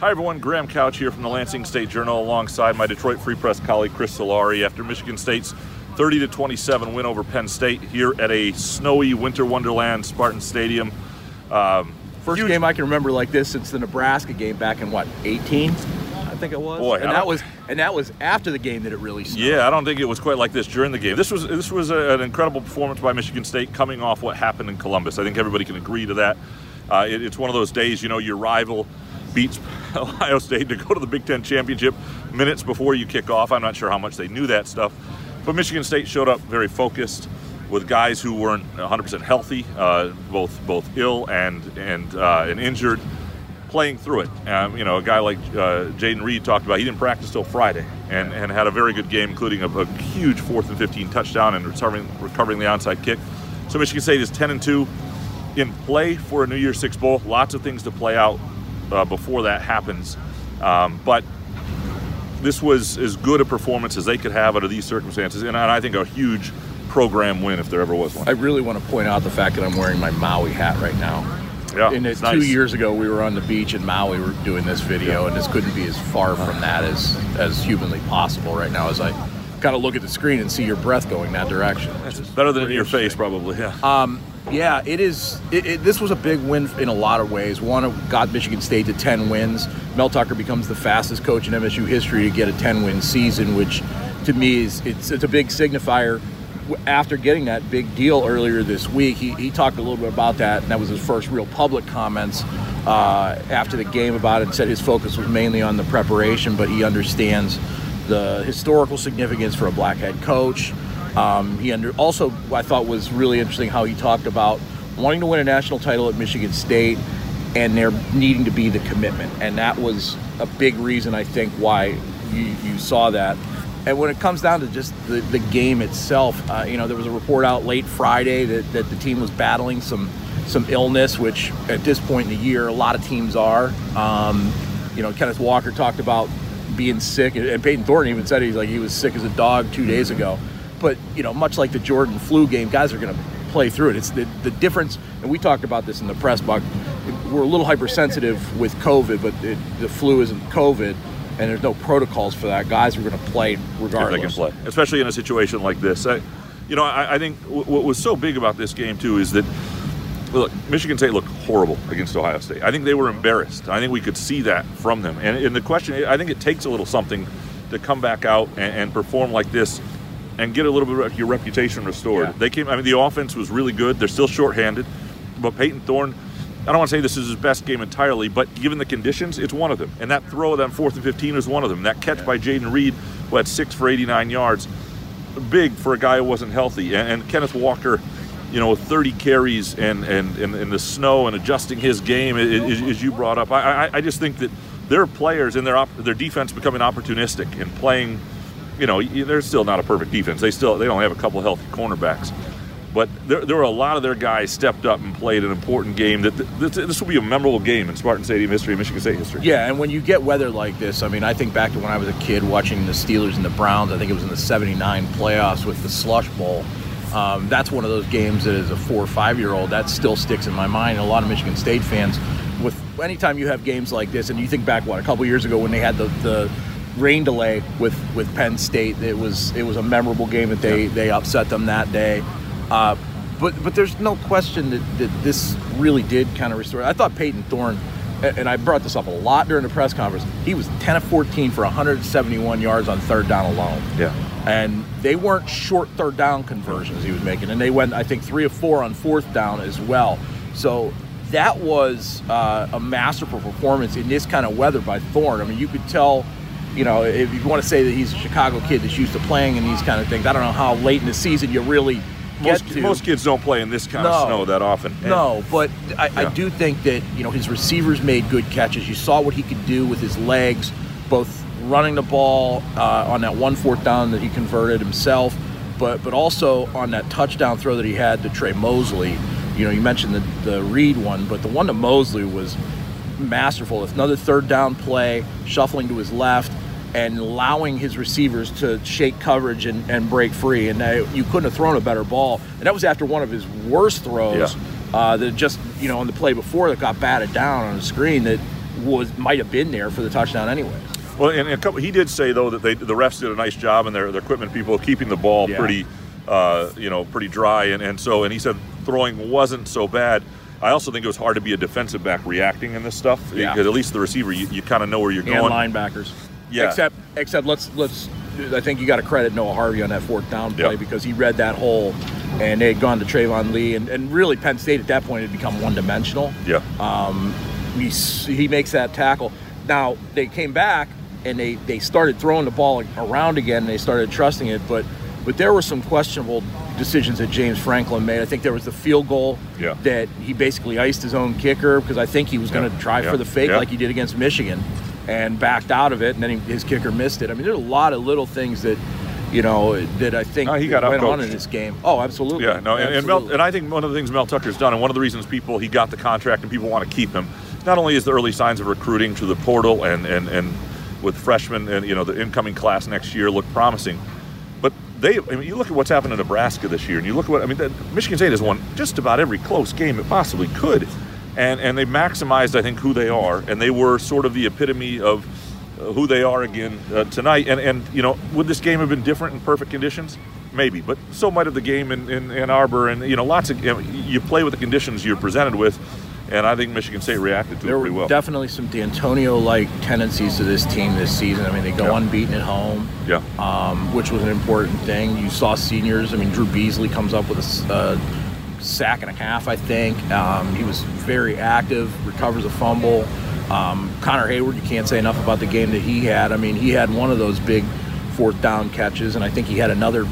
Hi everyone, Graham Couch here from the Lansing State Journal alongside my Detroit Free Press colleague Chris Solari after Michigan State's 30 to 27 win over Penn State here at a snowy winter wonderland Spartan Stadium. Um, First huge... game I can remember like this since the Nebraska game back in what 18, I think it was. Boy, and that was and that was after the game that it really snowed. Yeah, I don't think it was quite like this during the game. This was this was a, an incredible performance by Michigan State coming off what happened in Columbus. I think everybody can agree to that. Uh, it, it's one of those days, you know, your rival beats Ohio State to go to the Big Ten championship minutes before you kick off. I'm not sure how much they knew that stuff, but Michigan State showed up very focused with guys who weren't 100% healthy, uh, both both ill and and uh, and injured, playing through it. Um, you know, a guy like uh, Jayden Reed talked about he didn't practice till Friday and, and had a very good game, including a, a huge fourth and 15 touchdown and recovering recovering the onside kick. So Michigan State is 10 and 2 in play for a New Year's Six bowl. Lots of things to play out uh, before that happens. Um, but this was as good a performance as they could have under these circumstances, and I think a huge program win if there ever was one. I really want to point out the fact that I'm wearing my Maui hat right now. Yeah, and it's two nice. years ago, we were on the beach in Maui, we were doing this video, and this couldn't be as far from that as as humanly possible right now. As I kind of look at the screen and see your breath going that direction. That's Better than your face, probably. Yeah. Um, yeah, it is. It, it, this was a big win in a lot of ways. One, it got Michigan State to 10 wins. Mel Tucker becomes the fastest coach in MSU history to get a 10-win season, which to me is it's, it's a big signifier. After getting that big deal earlier this week, he, he talked a little bit about that, and that was his first real public comments uh, after the game about it. And said his focus was mainly on the preparation, but he understands the historical significance for a black head coach. Um, he under, also, I thought, was really interesting how he talked about wanting to win a national title at Michigan State and there needing to be the commitment. And that was a big reason, I think, why you, you saw that. And when it comes down to just the, the game itself, uh, you know, there was a report out late Friday that, that the team was battling some some illness, which at this point in the year, a lot of teams are. Um, you know, Kenneth Walker talked about being sick, and Payton Thorne even said he's like he was sick as a dog two days ago. But you know, much like the Jordan flu game, guys are going to play through it. It's the the difference, and we talked about this in the press box. We're a little hypersensitive with COVID, but it, the flu isn't COVID, and there's no protocols for that. Guys are going to play regardless. If they can play, especially in a situation like this. I, you know, I, I think w- what was so big about this game too is that look, Michigan State looked horrible against Ohio State. I think they were embarrassed. I think we could see that from them. And, and the question, I think it takes a little something to come back out and, and perform like this and get a little bit of your reputation restored. Yeah. They came. I mean, the offense was really good. They're still shorthanded, but Payton Thorne. I don't want to say this is his best game entirely, but given the conditions, it's one of them. And that throw of them fourth and 15 was one of them. That catch Yeah. by Jayden Reed, who had six for 89 yards, big for a guy who wasn't healthy. And, and Kenneth Walker, you know, with 30 carries and and and, and the snow and adjusting his game, i- i- as, as you brought up, I, I, I just think that their players and their op- their defense becoming opportunistic and playing. You know, they're still not a perfect defense. They still they only have a couple healthy cornerbacks, but there, there were a lot of their guys stepped up and played an important game. That this, this will be a memorable game in Spartan Stadium history, Michigan State history. Yeah, and when you get weather like this, I mean, I think back to when I was a kid watching the Steelers and the Browns. I think it was in the '79 playoffs with the Slush Bowl. Um, that's one of those games that, as a four or five year old, that still sticks in my mind. And a lot of Michigan State fans, with anytime you have games like this, and you think back what a couple years ago when they had the, the rain delay with, with Penn State, it was it was a memorable game that they they upset them that day. Uh, but but there's no question that, that this really did kind of restore. I thought Payton Thorne, a- and I brought this up a lot during the press conference. He was 10 of 14 for 171 yards on third down alone. Yeah. And they weren't short third down conversions he was making, and they went I think three of four on fourth down as well. So that was uh, a masterful performance in this kind of weather by Thorne. I mean, you could tell, you know, if you want to say that he's a Chicago kid that's used to playing in these kind of things, I don't know how late in the season you really get Most, to. most kids don't play in this kind No. of snow that often. And- No, but I, I do think that you know his receivers made good catches. You saw what he could do with his legs, both running the ball uh, on that one fourth down that he converted himself, but but also on that touchdown throw that he had to Tre Mosley. You know, you mentioned the the Reed one, but the one to Mosley was masterful. It's another third down play, shuffling to his left. And allowing his receivers to shake coverage and, and break free, and uh, you couldn't have thrown a better ball. And that was after one of his worst throws Yeah. uh, that just you know on the play before that got batted down on the screen that was might have been there for the touchdown anyway. Well, and, a couple, he did say though that they the refs did a nice job and their their equipment people keeping the ball Yeah. pretty, uh, you know, pretty dry, and, and so and he said throwing wasn't so bad. I also think it was hard to be a defensive back reacting in this stuff Yeah. because at least the receiver you, you kind of know where you're going. And going. linebackers. Yeah. Except except let's let's I think you got to credit Noah Harvey on that fourth down play Yeah. because he read that hole and they had gone to Trayvon Lee and, and really Penn State at that point had become one dimensional. Yeah. Um, he, he makes that tackle. Now they came back and they, they started throwing the ball around again. And they started trusting it, but but there were some questionable decisions that James Franklin made. I think there was the field goal Yeah. that he basically iced his own kicker because I think he was going to Yeah. try Yeah. for the fake like he did against Michigan and backed out of it, and then he, his kicker missed it. I mean, there's a lot of little things that you know that I think No, he got went on in this game. Oh, absolutely. Yeah, no, and, and, Mel, and I think one of the things Mel Tucker's done, and one of the reasons people he got the contract and people want to keep him, not only is the early signs of recruiting to the portal and and and with freshmen and you know the incoming class next year look promising, but they, I mean, you look at what's happened in Nebraska this year, and you look at what I mean. The, Michigan State has won just about every close game it possibly could, and and they maximized, I think, who they are, and they were sort of the epitome of uh, who they are again uh, tonight. And and you know, would this game have been different in perfect conditions? Maybe, but so might have the game in, in Ann Arbor, and you know, lots of you, know, you play with the conditions you're presented with, and I think Michigan State reacted to there it pretty well. definitely some D'Antonio-like tendencies to this team this season. I mean, they go Yeah. unbeaten at home. yeah, um, which was an important thing. You saw seniors. I mean, Drew Beasley comes up with a uh, sack and a half, I think. Um, he was very active, recovers a fumble. Um, Connor Heyward, you can't say enough about the game that he had. I mean, he had one of those big fourth down catches, and I think he had another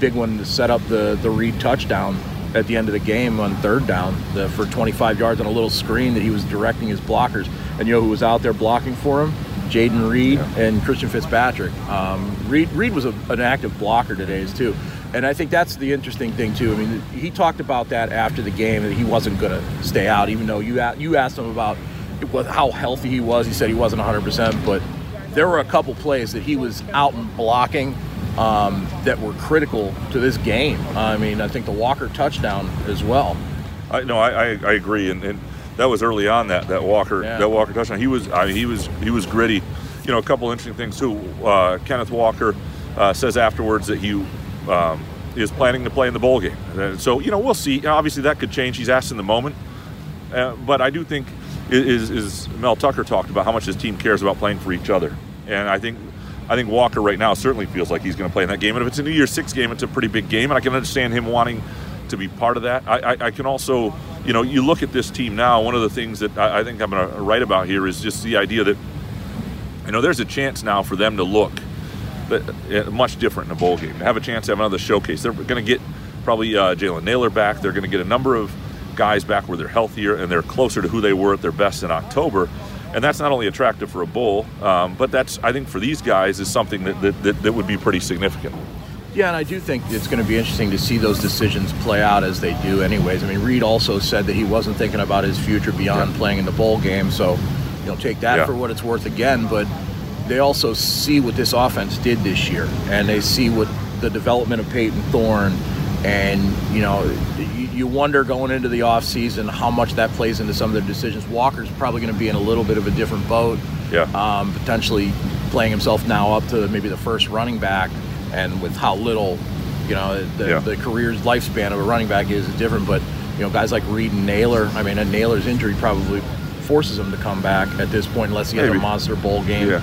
big one to set up the the Reed touchdown at the end of the game on third down the, for 25 yards on a little screen that he was directing his blockers. And you know who was out there blocking for him? Jayden Reed and Christian Fitzpatrick. Um, Reed, Reed was a, an active blocker today too, and I think that's the interesting thing too. I mean, he talked about that after the game that he wasn't going to stay out, even though you you asked him about what, how healthy he was. He said he wasn't 100, percent but there were a couple plays that he was out and blocking um, that were critical to this game. I mean, I think the Walker touchdown as well. I no, I, I, I agree, and, and that was early on that that Walker Yeah. that Walker touchdown. He was I mean, he was he was gritty. You know, a couple interesting things too. Uh, Kenneth Walker uh, says afterwards that he um, is planning to play in the bowl game. Uh, So you know, we'll see. Obviously, that could change. He's asked in the moment, uh, but I do think is is Mel Tucker talked about how much his team cares about playing for each other, and I think. I think Walker right now certainly feels like he's going to play in that game, and if it's a New Year's Six game, it's a pretty big game, and I can understand him wanting to be part of that. I, I, I can also, you know, you look at this team now. One of the things that I, I think I'm going to write about here is just the idea that, you know, there's a chance now for them to look uh, much different in a bowl game. To have a chance to have another showcase. They're going to get probably uh, Jalen Nailor back. They're going to get a number of guys back where they're healthier and they're closer to who they were at their best in October. And that's not only attractive for a bowl, um, but that's I think for these guys is something that, that, that, that would be pretty significant. Yeah, and I do think it's going to be interesting to see those decisions play out as they do, anyways. I mean, Reed also said that he wasn't thinking about his future beyond playing in the bowl game, so you know, take that Yeah. for what it's worth again. But they also see what this offense did this year, and they see what the development of Payton Thorne, and you know, you, you wonder going into the offseason how much that plays into some of their decisions. Walker's probably going to be in a little bit of a different boat Yeah. um, potentially playing himself now up to maybe the first running back, and with how little, you know, the, Yeah. the career's lifespan of a running back is is different. But you know, guys like Reed and Nailor. I mean, and Nailor's injury probably forces him to come back at this point, unless he has Maybe. a monster bowl game. Yeah.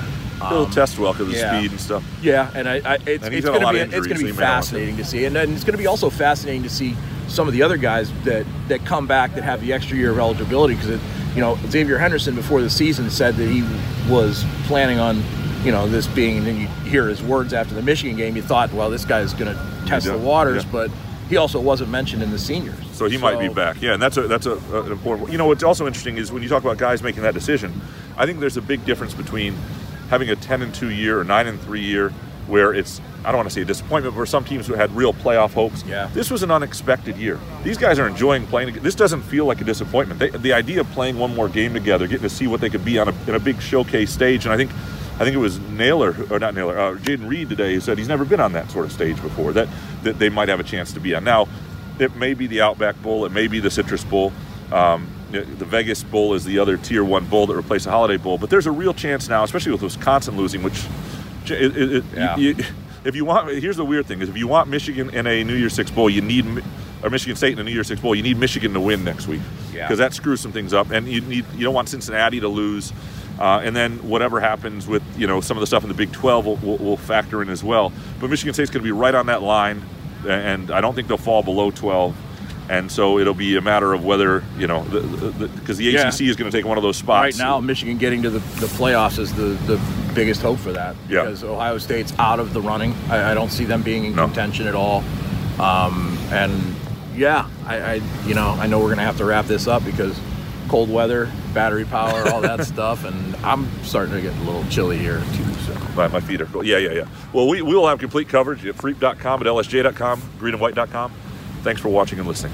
He'll Um, test well because of yeah. speed and stuff. yeah, and I, I it's, And it's going to be of it's going to be so he may not want to. fascinating to see, and then it's going to be also fascinating to see some of the other guys that that come back that have the extra year of eligibility because you know Xavier Henderson before the season said that he was planning on you know this being and then you hear his words after the Michigan game you thought well this guy's going to test the waters yeah. but he also wasn't mentioned in the seniors So he might be back. Yeah, and that's a that's a, an important. You know, what's also interesting is when you talk about guys making that decision. I think there's a big difference between having a 10 and 2 year or 9 and 3 year where it's I don't want to say a disappointment, but where some teams who had real playoff hopes. Yeah. This was an unexpected year. These guys are enjoying playing. This doesn't feel like a disappointment. They, the idea of playing one more game together, getting to see what they could be on a, in a big showcase stage, and I think. I think it was Nailor, or not Nailor, uh, Jayden Reed today who said he's never been on that sort of stage before. That that they might have a chance to be on. Now, it may be the Outback Bowl, it may be the Citrus Bowl. Um, the Vegas Bowl is the other Tier One bowl that replaced the Holiday Bowl. But there's a real chance now, especially with Wisconsin losing, which it, it, it- Yeah. you- you- if you want, here's the weird thing: is if you want Michigan in a New Year's Six bowl, you need or Michigan State in a New Year's Six bowl, you need Michigan to win next week Yeah. because that screws some things up, and you need you don't want Cincinnati to lose. Uh, and then whatever happens with you know some of the stuff in the Big 12 will, will, will factor in as well. But Michigan State's going to be right on that line, and I don't think they'll fall below 12. And so it'll be a matter of whether you know because the, Yeah. ACC is going to take one of those spots right now Michigan getting to the, the playoffs is the, the biggest hope for that Yeah. because Ohio State's out of the running I, I don't see them being in No. contention at all um, and yeah I, I you know I know we're gonna have to wrap this up because cold weather battery power all that stuff and I'm starting to get a little chilly here too so My, my feet are cold. Yeah, yeah, yeah. Well, we, we will have complete coverage at freep.com, at lsj.com, greenandwhite.com. Thanks for watching and listening.